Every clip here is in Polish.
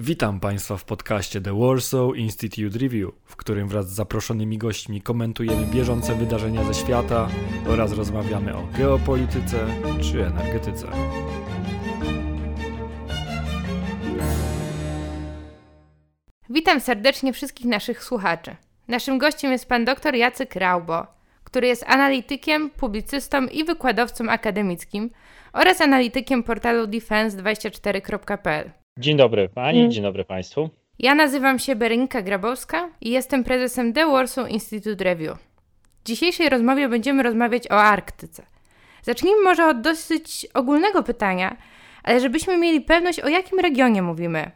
Witam Państwa w podcaście The Warsaw Institute Review, w którym wraz z zaproszonymi gośćmi komentujemy bieżące wydarzenia ze świata oraz rozmawiamy o geopolityce czy energetyce. Witam serdecznie wszystkich naszych słuchaczy. Naszym gościem jest pan dr Jacek Raubo, który jest analitykiem, publicystą i wykładowcą akademickim oraz analitykiem portalu defense24.pl. Dzień dobry Pani, mm. dzień dobry Państwu. Ja nazywam się Berenika Grabowska i jestem prezesem The Warsaw Institute Review. W dzisiejszej rozmowie będziemy rozmawiać o Arktyce. Zacznijmy może od dosyć ogólnego pytania, ale żebyśmy mieli pewność, o jakim regionie mówimy.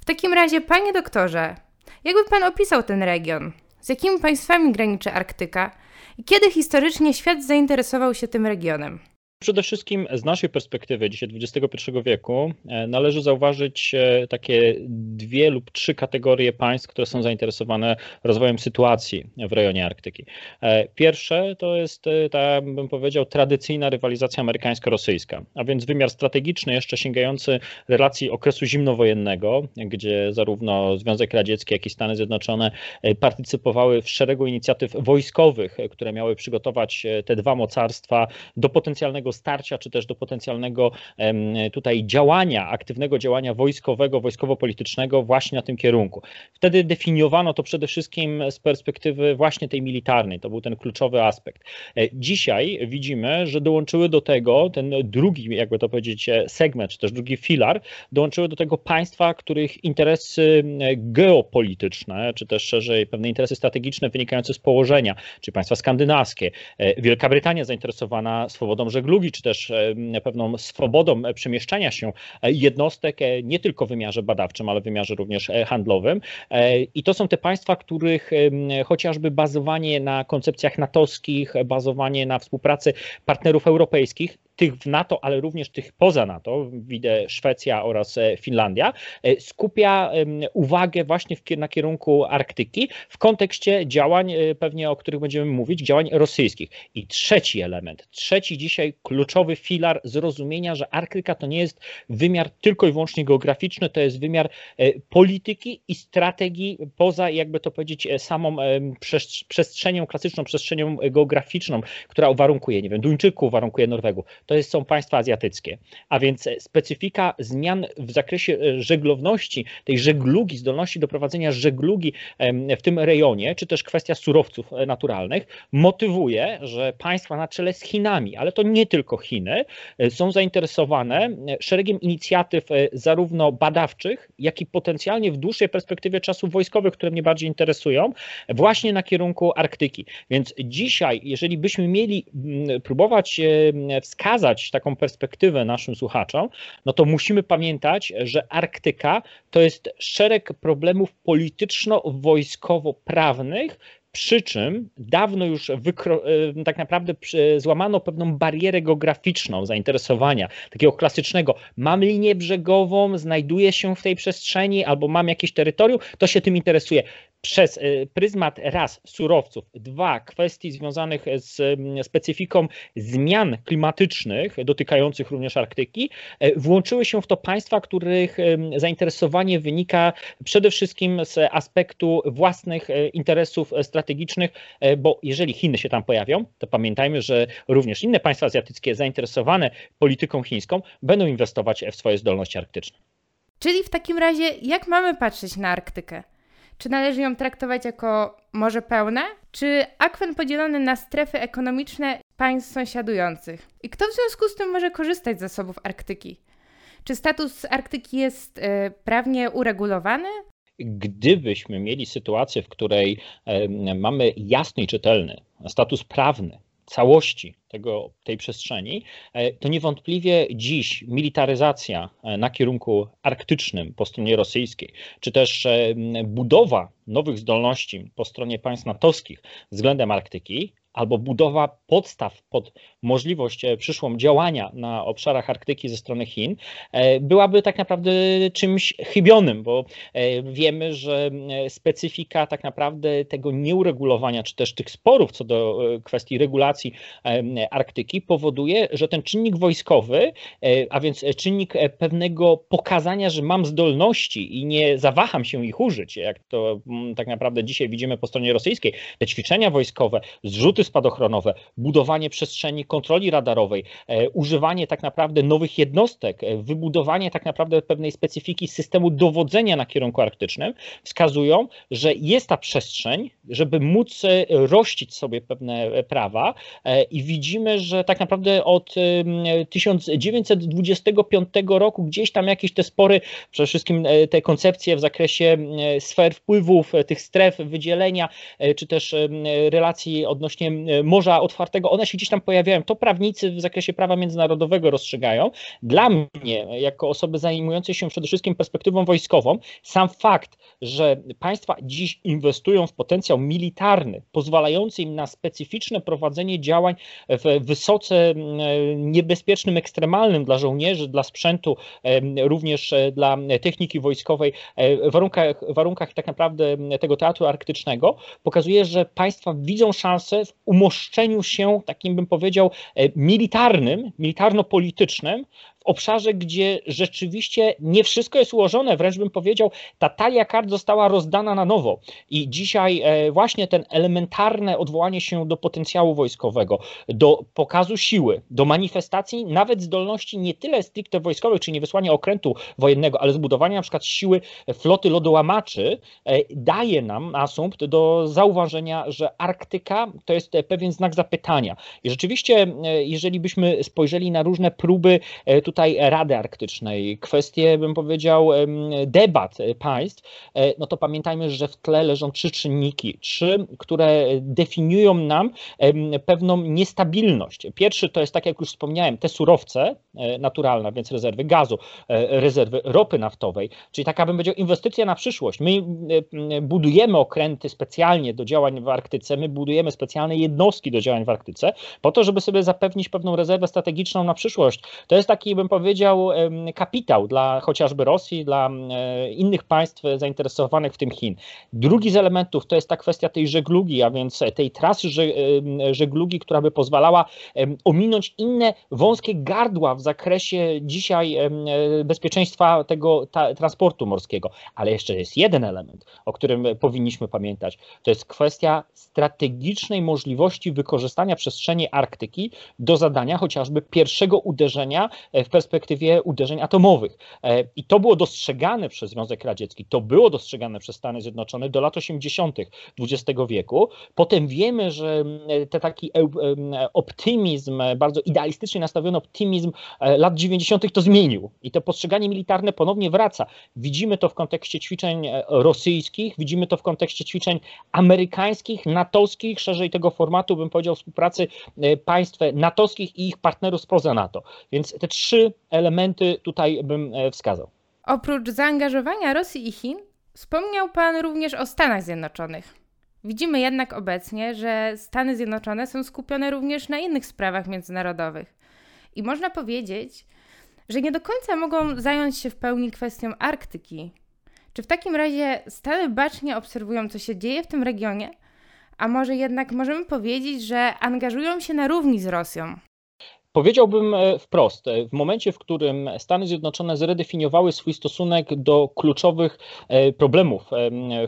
W takim razie, panie doktorze, jakby pan opisał ten region? Z jakimi państwami graniczy Arktyka? I kiedy historycznie świat zainteresował się tym regionem? Przede wszystkim z naszej perspektywy dzisiaj XXI wieku e, należy zauważyć e, takie dwie lub trzy kategorie państw, które są zainteresowane rozwojem sytuacji w rejonie Arktyki. E, pierwsze to jest ta, bym powiedział, tradycyjna rywalizacja amerykańsko-rosyjska, a więc wymiar strategiczny jeszcze sięgający relacji okresu zimnowojennego, gdzie zarówno Związek Radziecki, jak i Stany Zjednoczone partycypowały w szeregu inicjatyw wojskowych, które miały przygotować te dwa mocarstwa do potencjalnego starcia, czy też do potencjalnego tutaj działania, aktywnego działania wojskowego, wojskowo-politycznego właśnie na tym kierunku. Wtedy definiowano to przede wszystkim z perspektywy właśnie tej militarnej, to był ten kluczowy aspekt. E, dzisiaj widzimy, że dołączyły do tego ten drugi, jakby to powiedzieć, segment, czy też drugi filar, dołączyły do tego państwa, których interesy geopolityczne, czy też szerzej pewne interesy strategiczne wynikające z położenia, czy państwa skandynawskie, e, Wielka Brytania zainteresowana swobodą żeglugi, czy też pewną swobodą przemieszczania się e, jednostek e, nie tylko w wymiarze badawczym, ale w wymiarze również e, handlowym. I to są te państwa, których chociażby bazowanie na koncepcjach natowskich, bazowanie na współpracy partnerów europejskich tych w NATO, ale również tych poza NATO, widzę Szwecja oraz e, Finlandia, e, skupia uwagę właśnie na kierunku Arktyki w kontekście działań, e, pewnie o których będziemy mówić, działań rosyjskich. I trzeci element, trzeci dzisiaj kluczowy filar zrozumienia, że Arktyka to nie jest wymiar tylko i wyłącznie geograficzny, to jest wymiar polityki i strategii poza, jakby to powiedzieć, samą przestrzenią, klasyczną przestrzenią geograficzną, która uwarunkuje, nie wiem, Duńczyków, uwarunkuje Norwegów to jest, są państwa azjatyckie. A więc specyfika zmian w zakresie e, żeglowności, tej żeglugi, zdolności do prowadzenia żeglugi w tym rejonie, czy też kwestia surowców e, naturalnych, motywuje, że państwa na czele z Chinami, ale to nie tylko Chiny, e, są zainteresowane szeregiem inicjatyw zarówno badawczych, jak i potencjalnie w dłuższej perspektywie czasów wojskowych, które mnie bardziej interesują, właśnie na kierunku Arktyki. Więc dzisiaj, jeżeli byśmy mieli próbować wskazać, przekazać taką perspektywę naszym słuchaczom, no to musimy pamiętać, że Arktyka to jest szereg problemów polityczno-wojskowo-prawnych, przy czym dawno już e, tak naprawdę złamano pewną barierę geograficzną zainteresowania, takiego klasycznego. Mam linię brzegową, znajduję się w tej przestrzeni albo mam jakieś terytorium, to się tym interesuje przez y, pryzmat raz surowców, dwa kwestii związanych z mm, specyfiką zmian klimatycznych dotykających również Arktyki, y, włączyły się w to państwa, których zainteresowanie wynika przede wszystkim z aspektu własnych y, interesów strategicznych, bo jeżeli Chiny się tam pojawią, to pamiętajmy, że również inne państwa azjatyckie zainteresowane polityką chińską będą inwestować w swoje zdolności arktyczne. Czyli w takim razie, jak mamy patrzeć na Arktykę? Czy należy ją traktować jako morze pełne, czy akwen podzielony na strefy ekonomiczne państw sąsiadujących? I kto w związku z tym może korzystać z zasobów Arktyki? Czy status Arktyki jest y, prawnie uregulowany? Gdybyśmy mieli sytuację, w której y, mamy jasny i czytelny status prawny całości tego, tej przestrzeni, e, to niewątpliwie dziś militaryzacja e, na kierunku arktycznym po stronie rosyjskiej, czy też e, budowa nowych zdolności po stronie państw natowskich względem Arktyki albo budowa podstaw pod możliwość przyszłą działania na obszarach Arktyki ze strony Chin byłaby tak naprawdę czymś chybionym, bo wiemy, że specyfika tak naprawdę tego nieuregulowania, czy też tych sporów co do kwestii regulacji Arktyki powoduje, że ten czynnik wojskowy, a więc czynnik pewnego pokazania, że mam zdolności i nie zawaham się ich użyć, jak to mm, tak naprawdę dzisiaj widzimy po stronie rosyjskiej, te ćwiczenia wojskowe, zrzuty spadochronowe, budowanie przestrzeni kontroli radarowej, e, używanie tak naprawdę nowych jednostek, e, wybudowanie tak naprawdę pewnej specyfiki systemu dowodzenia na kierunku arktycznym, wskazują, że jest ta przestrzeń, żeby móc e, rościć sobie pewne prawa i widzimy, że tak naprawdę od 1925 roku gdzieś tam jakieś te spory, przede wszystkim te koncepcje w zakresie sfer wpływów, tych stref wydzielenia, czy też relacji odnośnie Morza Otwartego, one się gdzieś tam pojawiają. To prawnicy w zakresie prawa międzynarodowego rozstrzygają. Dla mnie, jako osoby zajmującej się przede wszystkim perspektywą wojskową, sam fakt, że państwa dziś inwestują w potencjał militarny, pozwalający im na specyficzne prowadzenie działań w wysoce niebezpiecznym, ekstremalnym dla żołnierzy, dla sprzętu, również e, dla techniki wojskowej, e, warunkach, warunkach tak naprawdę tego teatru arktycznego, pokazuje, że państwa widzą szansę w umoszczeniu się, takim bym powiedział, e, militarnym, militarno-politycznym obszarze, gdzie rzeczywiście nie wszystko jest ułożone, wręcz bym powiedział, ta talia kart została rozdana na nowo. I dzisiaj e, właśnie ten elementarne odwołanie się do potencjału wojskowego, do pokazu siły, do manifestacji nawet zdolności nie tyle stricte wojskowych, czy nie wysłania okrętu wojennego, ale zbudowania na przykład siły floty lodołamaczy, e, daje nam asumpt do zauważenia, że Arktyka to jest pewien znak zapytania. I rzeczywiście, e, jeżeli byśmy spojrzeli na różne próby tutaj tutaj Rady Arktycznej, kwestie, bym powiedział, debat państw, e, no to pamiętajmy, że w tle leżą trzy czynniki, trzy, które definiują nam pewną niestabilność. Pierwszy to jest, tak jak już wspomniałem, te surowce e, naturalne, więc rezerwy gazu, e, rezerwy ropy naftowej, czyli taka, bym powiedział, inwestycja na przyszłość. My budujemy okręty specjalnie do działań w Arktyce, my budujemy specjalne jednostki do działań w Arktyce, po to, żeby sobie zapewnić pewną rezerwę strategiczną na przyszłość. To jest taki, bym powiedział, kapitał dla chociażby Rosji, dla e, innych państw zainteresowanych w tym Chin. Drugi z elementów to jest ta kwestia tej żeglugi, a więc tej trasy żeglugi, która by pozwalała ominąć inne wąskie gardła w zakresie dzisiaj e, bezpieczeństwa tego transportu morskiego. Ale jeszcze jest jeden element, o którym powinniśmy pamiętać. To jest kwestia strategicznej możliwości wykorzystania przestrzeni Arktyki do zadania chociażby pierwszego uderzenia w perspektywie uderzeń atomowych. E, I to było dostrzegane przez Związek Radziecki, to było dostrzegane przez Stany Zjednoczone do lat 80. XX wieku. Potem wiemy, że e, te taki e, optymizm, bardzo idealistycznie nastawiony optymizm lat 90. to zmienił i to postrzeganie militarne ponownie wraca. Widzimy to w kontekście ćwiczeń rosyjskich, widzimy to w kontekście ćwiczeń amerykańskich, natowskich, szerzej tego formatu, bym powiedział, współpracy państw natowskich i ich partnerów spoza NATO. Więc te trzy elementy tutaj bym e, wskazał. Oprócz zaangażowania Rosji i Chin, wspomniał Pan również o Stanach Zjednoczonych. Widzimy jednak obecnie, że Stany Zjednoczone są skupione również na innych sprawach międzynarodowych. I można powiedzieć, że nie do końca mogą zająć się w pełni kwestią Arktyki. Czy w takim razie Stany bacznie obserwują, co się dzieje w tym regionie? A może jednak możemy powiedzieć, że angażują się na równi z Rosją? Powiedziałbym e, wprost, e, w momencie, w którym Stany Zjednoczone zredefiniowały swój stosunek do kluczowych e, problemów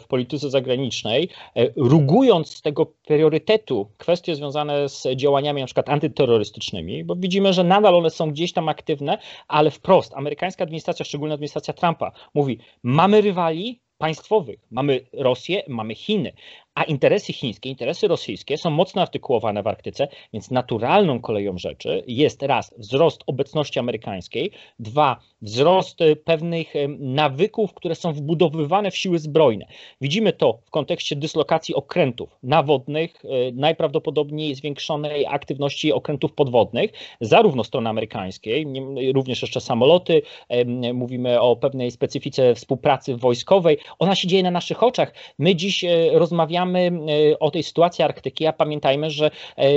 w polityce zagranicznej, rugując z tego priorytetu kwestie związane z działaniami np. antyterrorystycznymi, bo widzimy, że nadal one są gdzieś tam aktywne, ale wprost amerykańska administracja, szczególnie administracja Trumpa, mówi: mamy rywali, państwowych. Mamy Rosję, mamy Chiny a interesy chińskie, interesy rosyjskie są mocno artykułowane w Arktyce, więc naturalną koleją rzeczy jest raz wzrost obecności amerykańskiej, dwa wzrost e, pewnych e, nawyków, które są wbudowywane w siły zbrojne. Widzimy to w kontekście dyslokacji okrętów nawodnych, e, najprawdopodobniej zwiększonej aktywności okrętów podwodnych, zarówno strony amerykańskiej, również jeszcze samoloty, mówimy o pewnej specyfice współpracy wojskowej. Ona się dzieje na naszych oczach. My dziś rozmawiamy rozmawiamy o tej sytuacji Arktyki, a pamiętajmy, że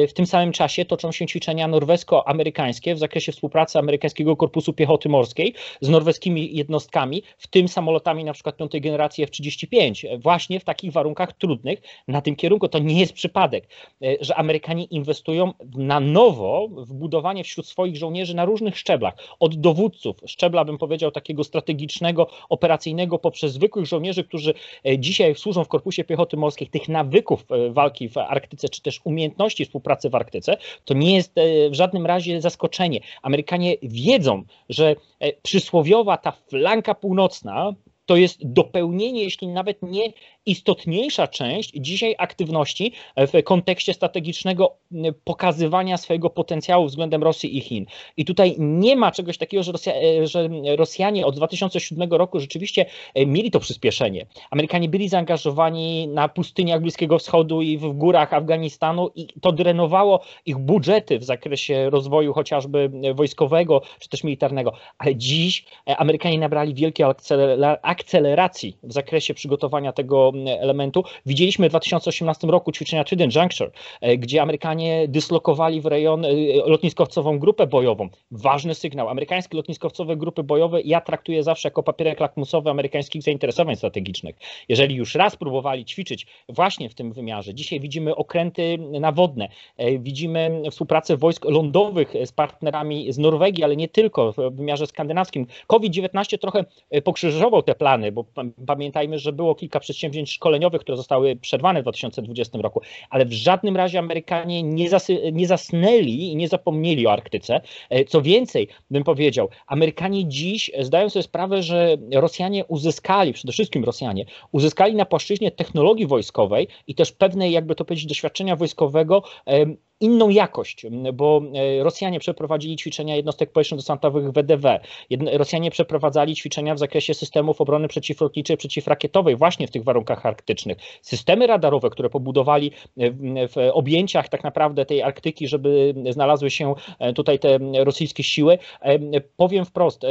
w tym samym czasie toczą się ćwiczenia norwesko-amerykańskie w zakresie współpracy amerykańskiego Korpusu Piechoty Morskiej z norweskimi jednostkami, w tym samolotami na przykład piątej generacji F-35, właśnie w takich warunkach trudnych na tym kierunku. To nie jest przypadek, że Amerykanie inwestują na nowo w budowanie wśród swoich żołnierzy na różnych szczeblach, od dowódców, szczebla bym powiedział takiego strategicznego, operacyjnego, poprzez zwykłych żołnierzy, którzy e, dzisiaj służą w Korpusie Piechoty Morskiej, tych nawyków e, walki w Arktyce, czy też umiejętności współpracy w Arktyce, to nie jest e, w żadnym razie zaskoczenie. Amerykanie wiedzą, że przysłowiowa ta flanka północna, to jest dopełnienie, jeśli nawet nie istotniejsza część dzisiaj aktywności w kontekście strategicznego pokazywania swojego potencjału względem Rosji i Chin. I tutaj nie ma czegoś takiego, że, Rosja, że Rosjanie od 2007 roku rzeczywiście e, mieli to przyspieszenie. Amerykanie byli zaangażowani na pustyniach Bliskiego Wschodu i w górach Afganistanu i to drenowało ich budżety w zakresie rozwoju chociażby wojskowego czy też militarnego. Ale dziś Amerykanie nabrali wielkiej akceleracji w zakresie przygotowania tego elementu. Widzieliśmy w 2018 roku ćwiczenia Trident Juncture, e, gdzie Amerykanie dyslokowali w rejon e, lotniskowcową grupę bojową. Ważny sygnał. Amerykańskie lotniskowcowe grupy bojowe ja traktuję zawsze jako papierek lakmusowy amerykańskich zainteresowań strategicznych. Jeżeli już raz próbowali ćwiczyć właśnie w tym wymiarze, dzisiaj widzimy okręty nawodne, e, widzimy współpracę wojsk lądowych z partnerami z Norwegii, ale nie tylko, w wymiarze skandynawskim. COVID-19 trochę pokrzyżował te plany, bo pamiętajmy, że było kilka przedsięwzięć szkoleniowych, które zostały przerwane w 2020 roku, ale w żadnym razie Amerykanie nie, zasy, nie zasnęli i nie zapomnieli o Arktyce. E, co więcej, bym powiedział, Amerykanie dziś zdają sobie sprawę, że Rosjanie uzyskali, przede wszystkim Rosjanie, uzyskali na płaszczyźnie technologii wojskowej i też pewnej, jakby to powiedzieć, doświadczenia wojskowego inną jakość, bo e, Rosjanie przeprowadzili ćwiczenia jednostek powietrzno-desantowych WDW. Rosjanie przeprowadzali ćwiczenia w zakresie systemów obrony przeciwlotniczej, przeciwrakietowej właśnie w tych warunkach arktycznych. Systemy radarowe, które pobudowali w objęciach tak naprawdę tej Arktyki, żeby znalazły się e, tutaj te rosyjskie siły. E, powiem wprost,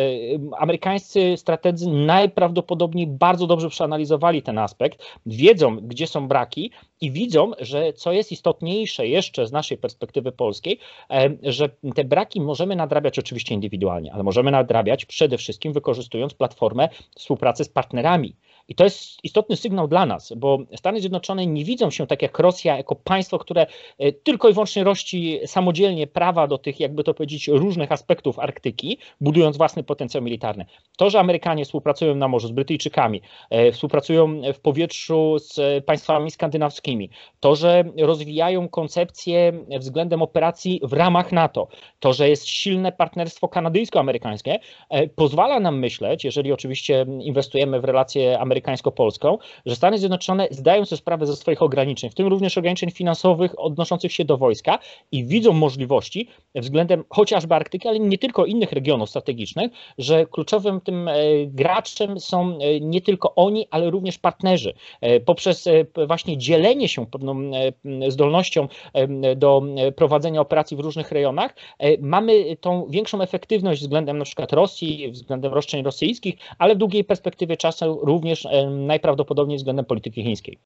amerykańscy strategzy najprawdopodobniej bardzo dobrze przeanalizowali ten aspekt, wiedzą, gdzie są braki i widzą, że co jest istotniejsze jeszcze z naszej perspektywy polskiej, że te braki możemy nadrabiać oczywiście indywidualnie, ale możemy nadrabiać przede wszystkim wykorzystując platformę współpracy z partnerami. I to jest istotny sygnał dla nas, bo Stany Zjednoczone nie widzą się tak jak Rosja, jako państwo, które e, tylko i wyłącznie rości samodzielnie prawa do tych, jakby to powiedzieć, różnych aspektów Arktyki, budując własny potencjał militarny. To, że Amerykanie współpracują na morzu z Brytyjczykami, e, współpracują w powietrzu z państwami skandynawskimi, to, że rozwijają koncepcje względem operacji w ramach NATO, to, że jest silne partnerstwo kanadyjsko-amerykańskie, e, pozwala nam myśleć, jeżeli oczywiście inwestujemy w relacje amerykańskie, amerykańsko-polską, że Stany Zjednoczone zdają sobie sprawę ze swoich ograniczeń, w tym również ograniczeń finansowych odnoszących się do wojska i widzą możliwości względem chociażby Arktyki, ale nie tylko innych regionów strategicznych, że kluczowym tym e, graczem są e, nie tylko oni, ale również partnerzy. E, poprzez właśnie dzielenie się pewną zdolnością do prowadzenia operacji w różnych rejonach, mamy tą większą efektywność względem na przykład Rosji, względem roszczeń rosyjskich, ale w długiej perspektywie czasu również najprawdopodobniej względem polityki chińskiej.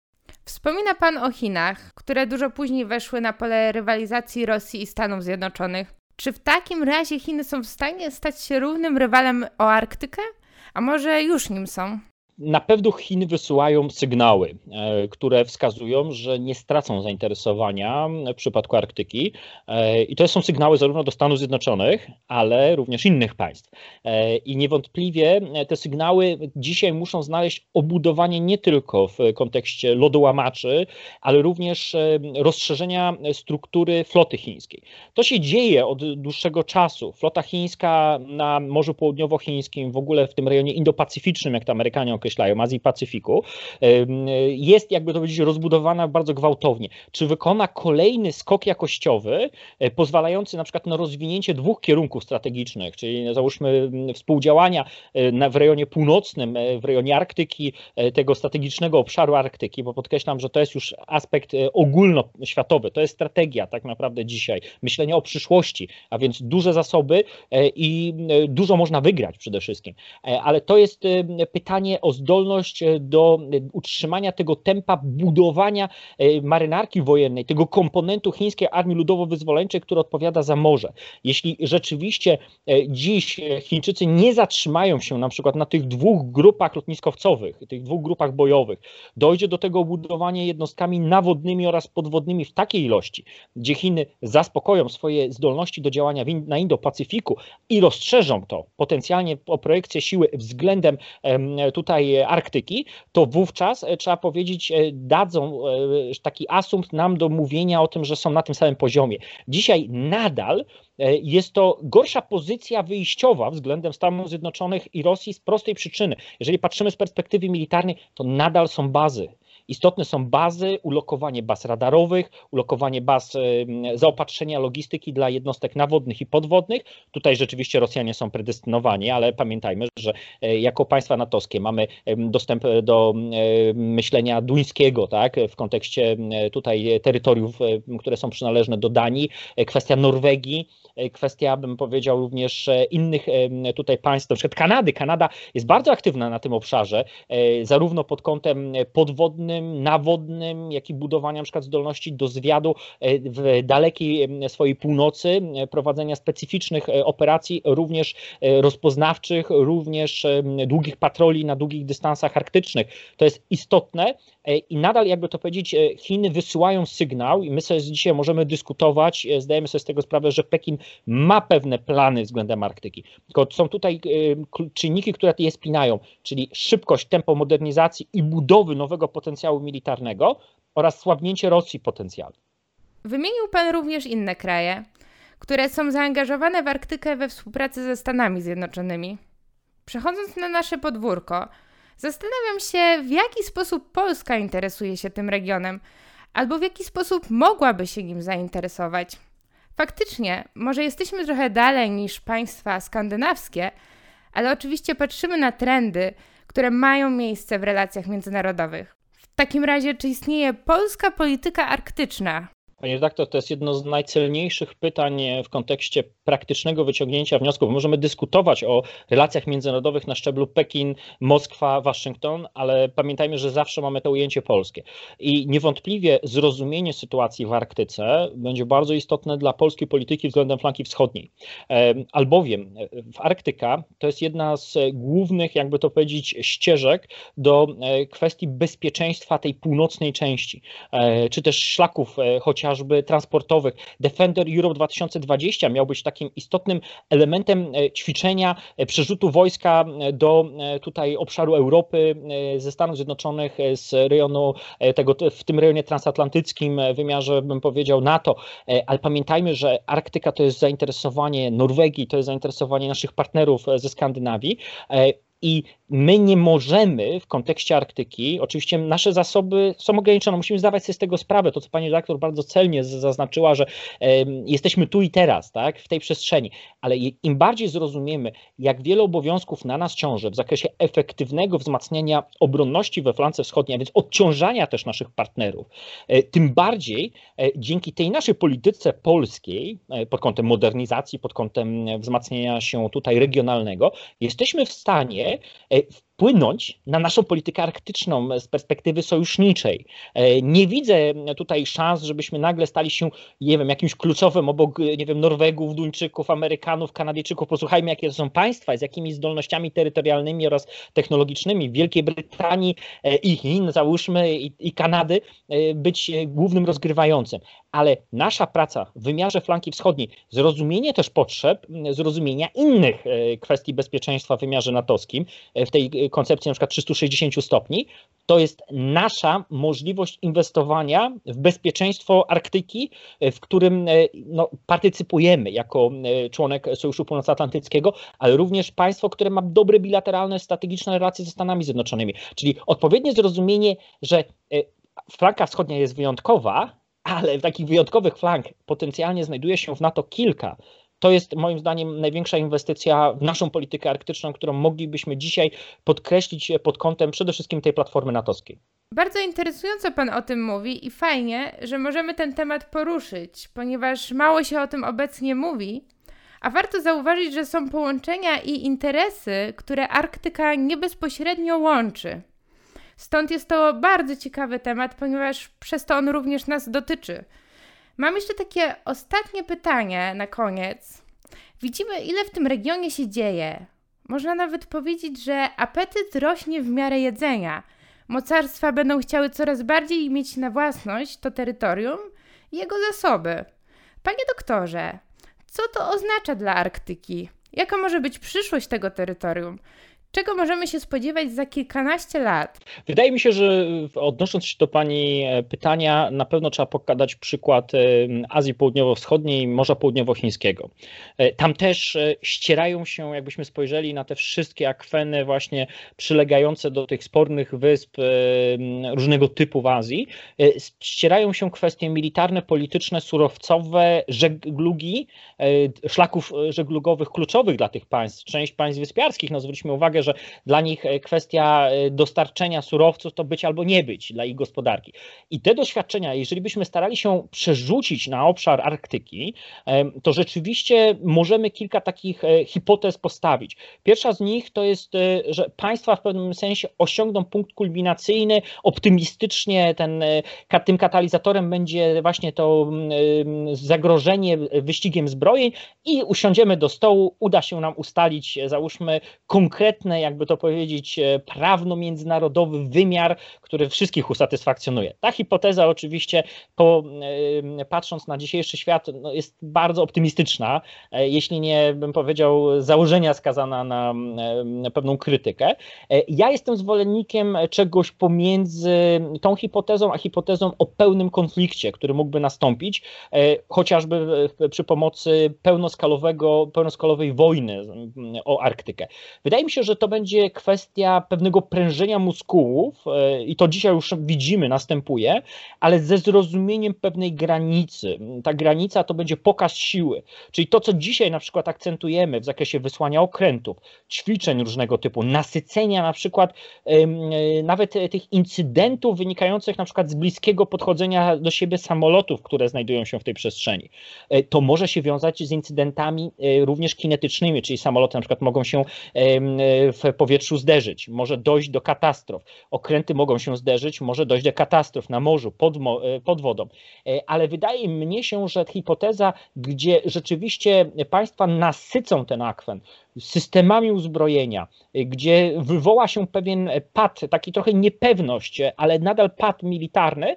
Wspomina Pan o Chinach, które dużo później weszły na pole rywalizacji Rosji i Stanów Zjednoczonych. Czy w takim razie Chiny są w stanie stać się równym rywalem o Arktykę? A może już nim są? Na pewno Chiny wysyłają sygnały, e, które wskazują, że nie stracą zainteresowania w przypadku Arktyki. E, I to są sygnały zarówno do Stanów Zjednoczonych, ale również innych państw. E, I niewątpliwie te sygnały dzisiaj muszą znaleźć obudowanie nie tylko w kontekście lodołamaczy, ale również rozszerzenia struktury floty chińskiej. To się dzieje od dłuższego czasu. Flota chińska na Morzu Południowochińskim, w ogóle w tym rejonie Indo-Pacyficznym, jak to Amerykanie określają, określają, Azji i Pacyfiku, jest jakby to powiedzieć rozbudowana bardzo gwałtownie. Czy wykona kolejny skok jakościowy, e, pozwalający na przykład na rozwinięcie dwóch kierunków strategicznych, czyli załóżmy współdziałania e, w rejonie północnym, e, w rejonie Arktyki, tego strategicznego obszaru Arktyki, bo podkreślam, że to jest już aspekt ogólnoświatowy, to jest strategia tak naprawdę dzisiaj, myślenie o przyszłości, a więc duże zasoby i dużo można wygrać przede wszystkim. Ale to jest pytanie o o zdolność do utrzymania tego tempa budowania marynarki wojennej, tego komponentu chińskiej armii ludowo-wyzwoleńczej, który odpowiada za morze. Jeśli rzeczywiście dziś Chińczycy nie zatrzymają się na przykład na tych dwóch grupach lotniskowcowych, tych dwóch grupach bojowych, dojdzie do tego budowania jednostkami nawodnymi oraz podwodnymi w takiej ilości, gdzie Chiny zaspokoją swoje zdolności do działania na Indo-Pacyfiku i rozszerzą to potencjalnie o projekcję siły względem tutaj Arktyki, to wówczas e, trzeba powiedzieć, e, dadzą e, taki asumpt nam do mówienia o tym, że są na tym samym poziomie. Dzisiaj nadal jest to gorsza pozycja wyjściowa względem Stanów Zjednoczonych i Rosji z prostej przyczyny. Jeżeli patrzymy z perspektywy militarnej, to nadal są bazy Istotne są bazy, ulokowanie baz radarowych, ulokowanie baz zaopatrzenia logistyki dla jednostek nawodnych i podwodnych. Tutaj rzeczywiście Rosjanie są predestynowani, ale pamiętajmy, że e, jako państwa natowskie mamy dostęp do myślenia duńskiego, tak, w kontekście tutaj terytoriów, które są przynależne do Danii, e, kwestia Norwegii, e, kwestia, bym powiedział, również innych tutaj państw, na przykład Kanady. Kanada jest bardzo aktywna na tym obszarze, zarówno pod kątem podwodnym, nawodnym, jak i budowania przykład zdolności do zwiadu e, w dalekiej swojej północy, e, prowadzenia specyficznych e, operacji, również rozpoznawczych, również długich patroli na długich dystansach arktycznych. To jest istotne i nadal, jakby to powiedzieć, Chiny wysyłają sygnał i my sobie dzisiaj możemy dyskutować, zdajemy sobie z tego sprawę, że Pekin ma pewne plany względem Arktyki. Tylko są tutaj czynniki, które je spinają, czyli szybkość, tempo modernizacji i budowy nowego potencjału potencjału militarnego oraz słabnięcie Rosji potencjalnie. Wymienił Pan również inne kraje, które są zaangażowane w Arktykę we współpracy ze Stanami Zjednoczonymi. Przechodząc na nasze podwórko, zastanawiam się, w jaki sposób Polska interesuje się tym regionem, albo w jaki sposób mogłaby się nim zainteresować. Faktycznie, może jesteśmy trochę dalej niż państwa skandynawskie, ale oczywiście patrzymy na trendy, które mają miejsce w relacjach międzynarodowych takim razie, czy istnieje polska polityka arktyczna? Panie redaktor, to jest jedno z najcelniejszych pytań w kontekście praktycznego wyciągnięcia wniosków. Możemy dyskutować o relacjach międzynarodowych na szczeblu Pekin, Moskwa, Waszyngton, ale pamiętajmy, że zawsze mamy to ujęcie polskie. I niewątpliwie zrozumienie sytuacji w Arktyce będzie bardzo istotne dla polskiej polityki względem flanki wschodniej. Albowiem w Arktyka to jest jedna z głównych, jakby to powiedzieć, ścieżek do e, kwestii bezpieczeństwa tej północnej części, e, czy też szlaków e, chociażby chociażby transportowych. Defender Europe 2020 miał być takim istotnym elementem e, ćwiczenia e, przerzutu wojska e, do tutaj obszaru Europy ze Stanów Zjednoczonych, z rejonu tego, w tym rejonie transatlantyckim, wymiarze bym powiedział NATO, ale pamiętajmy, że Arktyka to jest zainteresowanie Norwegii, to jest zainteresowanie naszych partnerów ze Skandynawii i my nie możemy w kontekście Arktyki, oczywiście nasze zasoby są ograniczone, musimy zdawać sobie z tego sprawę, to co pani redaktor bardzo celnie zaznaczyła, że jesteśmy tu i teraz, tak, w tej przestrzeni, ale im bardziej zrozumiemy, jak wiele obowiązków na nas ciąży w zakresie efektywnego wzmacniania obronności we flance wschodniej, a więc odciążania też naszych partnerów, e, tym bardziej e, dzięki tej naszej polityce polskiej, e, pod kątem modernizacji, pod kątem wzmacniania się tutaj regionalnego, jesteśmy w stanie it. It's wpłynąć na naszą politykę arktyczną z perspektywy sojuszniczej. E, nie widzę tutaj szans, żebyśmy nagle stali się, nie wiem, jakimś kluczowym obok, nie wiem, Norwegów, Duńczyków, Amerykanów, Kanadyjczyków. Posłuchajmy, jakie to są państwa, z jakimi zdolnościami terytorialnymi oraz technologicznymi Wielkiej Brytanii e, i Chin, załóżmy, i, i Kanady, e, być głównym rozgrywającym. Ale nasza praca w wymiarze flanki wschodniej, zrozumienie też potrzeb, zrozumienia innych kwestii bezpieczeństwa w wymiarze natowskim, w tej koncepcji na przykład 360 stopni, to jest nasza możliwość inwestowania w bezpieczeństwo Arktyki, w którym e, no, partycypujemy jako e, członek Sojuszu Północnoatlantyckiego, ale również państwo, które ma dobre bilateralne, strategiczne relacje ze Stanami Zjednoczonymi. Czyli odpowiednie zrozumienie, że e, flanka wschodnia jest wyjątkowa, ale takich wyjątkowych flank potencjalnie znajduje się w NATO kilka, to jest moim zdaniem największa inwestycja w naszą politykę arktyczną, którą moglibyśmy dzisiaj podkreślić pod kątem przede wszystkim tej platformy natowskiej. Bardzo interesująco Pan o tym mówi i fajnie, że możemy ten temat poruszyć, ponieważ mało się o tym obecnie mówi, A warto zauważyć, że są połączenia i interesy, które Arktyka nie bezpośrednio łączy. Stąd jest to bardzo ciekawy temat, ponieważ przez to on również nas dotyczy. Mam jeszcze takie ostatnie pytanie na koniec. Widzimy, ile w tym regionie się dzieje. Można nawet powiedzieć, że apetyt rośnie w miarę jedzenia. Mocarstwa będą chciały coraz bardziej mieć na własność to terytorium i jego zasoby. Panie doktorze, co to oznacza dla Arktyki? Jaka może być przyszłość tego terytorium? Czego możemy się spodziewać za kilkanaście lat? Wydaje mi się, że odnosząc się do Pani e, pytania, na pewno trzeba pokazać przykład e, Azji Południowo-Wschodniej, Morza Południowochińskiego. E, tam też ścierają się, jakbyśmy spojrzeli na te wszystkie akweny właśnie przylegające do tych spornych wysp różnego typu w Azji, ścierają się kwestie militarne, polityczne, surowcowe, żeglugi, szlaków żeglugowych kluczowych dla tych państw. Część państw wyspiarskich, no zwróćmy uwagę, że dla nich e, kwestia e, dostarczenia surowców to być albo nie być dla ich gospodarki. I te doświadczenia, jeżeli byśmy starali się przerzucić na obszar Arktyki, to rzeczywiście możemy kilka takich e, hipotez postawić. Pierwsza z nich to jest, że państwa w pewnym sensie osiągną punkt kulminacyjny, optymistycznie ten, tym katalizatorem będzie właśnie to zagrożenie wyścigiem zbrojeń i usiądziemy do stołu, uda się nam ustalić, załóżmy, konkretne jakby to powiedzieć, e, prawno-międzynarodowy wymiar, który wszystkich usatysfakcjonuje. Ta hipoteza oczywiście, po, e, patrząc na dzisiejszy świat, no jest bardzo optymistyczna, e, jeśli nie bym powiedział założenia skazana na, na pewną krytykę. Ja jestem zwolennikiem czegoś pomiędzy tą hipotezą, a hipotezą o pełnym konflikcie, który mógłby nastąpić, chociażby przy pomocy pełnoskalowego, pełnoskalowej wojny o Arktykę. Wydaje mi się, że to będzie kwestia pewnego prężenia muskułów e, i to dzisiaj już widzimy, następuje, ale ze zrozumieniem pewnej granicy. Ta granica to będzie pokaz siły, czyli to, co dzisiaj na przykład akcentujemy w zakresie wysłania okrętów, ćwiczeń różnego typu, nasycenia na przykład e, nawet tych incydentów wynikających na przykład z bliskiego podchodzenia do siebie samolotów, które znajdują się w tej przestrzeni. E, to może się wiązać z incydentami również kinetycznymi, czyli samoloty na przykład mogą się w powietrzu zderzyć, może dojść do katastrof. Okręty mogą się zderzyć, może dojść do katastrof na morzu, pod, e, pod wodą. E, ale wydaje mnie się, że hipoteza, gdzie rzeczywiście państwa nasycą ten akwen systemami uzbrojenia, e, gdzie wywoła się pewien pad, taki trochę niepewność, ale nadal pad militarny,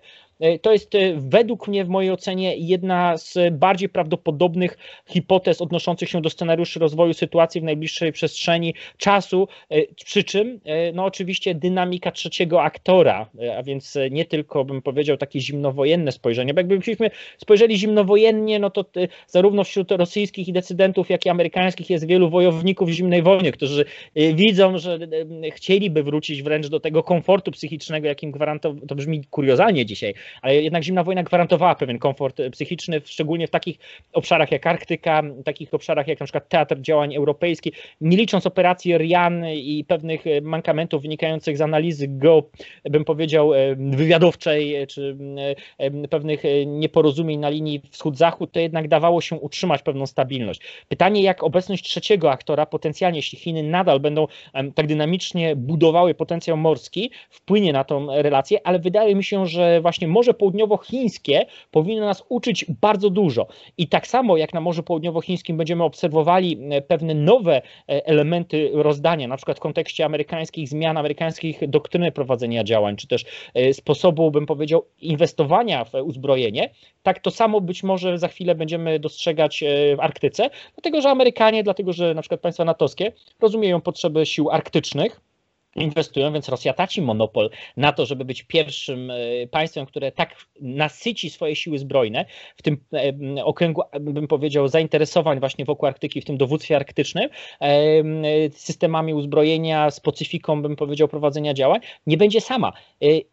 to jest e, według mnie, w mojej ocenie, jedna z bardziej prawdopodobnych hipotez odnoszących się do scenariuszy rozwoju sytuacji w najbliższej przestrzeni czasu. E, przy czym, no oczywiście, dynamika trzeciego aktora, a więc nie tylko bym powiedział takie zimnowojenne spojrzenie, bo jakbyśmy spojrzeli zimnowojennie, no to zarówno wśród rosyjskich i decydentów, jak i amerykańskich jest wielu wojowników zimnej wojny, którzy widzą, że chcieliby wrócić wręcz do tego komfortu psychicznego, jakim gwarantował, to brzmi kuriozalnie dzisiaj, ale jednak zimna wojna gwarantowała pewien komfort psychiczny, szczególnie w takich obszarach jak Arktyka, takich obszarach jak na przykład teatr działań europejski, nie licząc operacji RIAN i pewnych e, mankamentów wynikających z analizy go, bym powiedział, e, wywiadowczej, e, czy pewnych nieporozumień na linii wschód-zachód, to jednak dawało się utrzymać pewną stabilność. Pytanie, jak obecność trzeciego aktora, potencjalnie, jeśli Chiny nadal będą tak dynamicznie budowały potencjał morski, wpłynie na tą relację, ale wydaje mi się, że właśnie Morze Południowochińskie powinno nas uczyć bardzo dużo. I tak samo jak na Morzu Południowochińskim będziemy obserwowali e, pewne nowe e, elementy rozdania, na przykład w kontekście amerykańskich zmian, amerykańskich doktryny prowadzenia działań, czy też e, sposobu, bym powiedział, inwestowania w uzbrojenie, tak to samo być może za chwilę będziemy dostrzegać w Arktyce, dlatego że Amerykanie, dlatego że na przykład państwa natowskie rozumieją potrzeby sił arktycznych, inwestują, więc Rosja traci monopol na to, żeby być pierwszym e, państwem, które tak nasyci swoje siły zbrojne w tym e, okręgu, bym powiedział, zainteresowań właśnie wokół Arktyki, w tym dowództwie arktycznym, e, systemami uzbrojenia, specyfiką, bym powiedział, prowadzenia działań, nie będzie sama.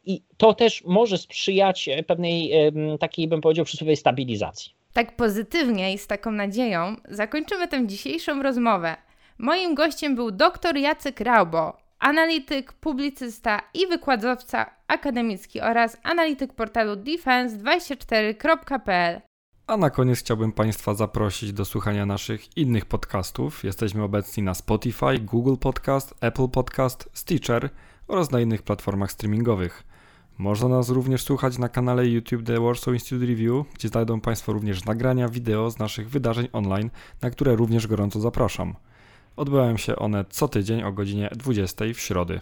I to też może sprzyjać pewnej takiej, bym powiedział, przysłowiowej stabilizacji. Tak pozytywnie i z taką nadzieją zakończymy tę dzisiejszą rozmowę. Moim gościem był dr Jacek Raubo, analityk, publicysta i wykładowca akademicki oraz analityk portalu defense24.pl. A na koniec chciałbym Państwa zaprosić do słuchania naszych innych podcastów. Jesteśmy obecni na Spotify, Google Podcast, Apple Podcast, Stitcher oraz na innych platformach streamingowych. Można nas również słuchać na kanale YouTube The Warsaw Institute Review, gdzie znajdą Państwo również nagrania wideo z naszych wydarzeń online, na które również gorąco zapraszam. Odbywają się one co tydzień o godzinie 20 w środy.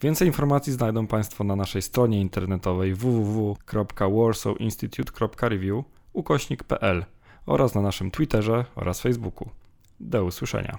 Więcej informacji znajdą Państwo na naszej stronie internetowej www.warsawinstitute.review ukośnik.pl oraz na naszym Twitterze oraz Facebooku. Do usłyszenia.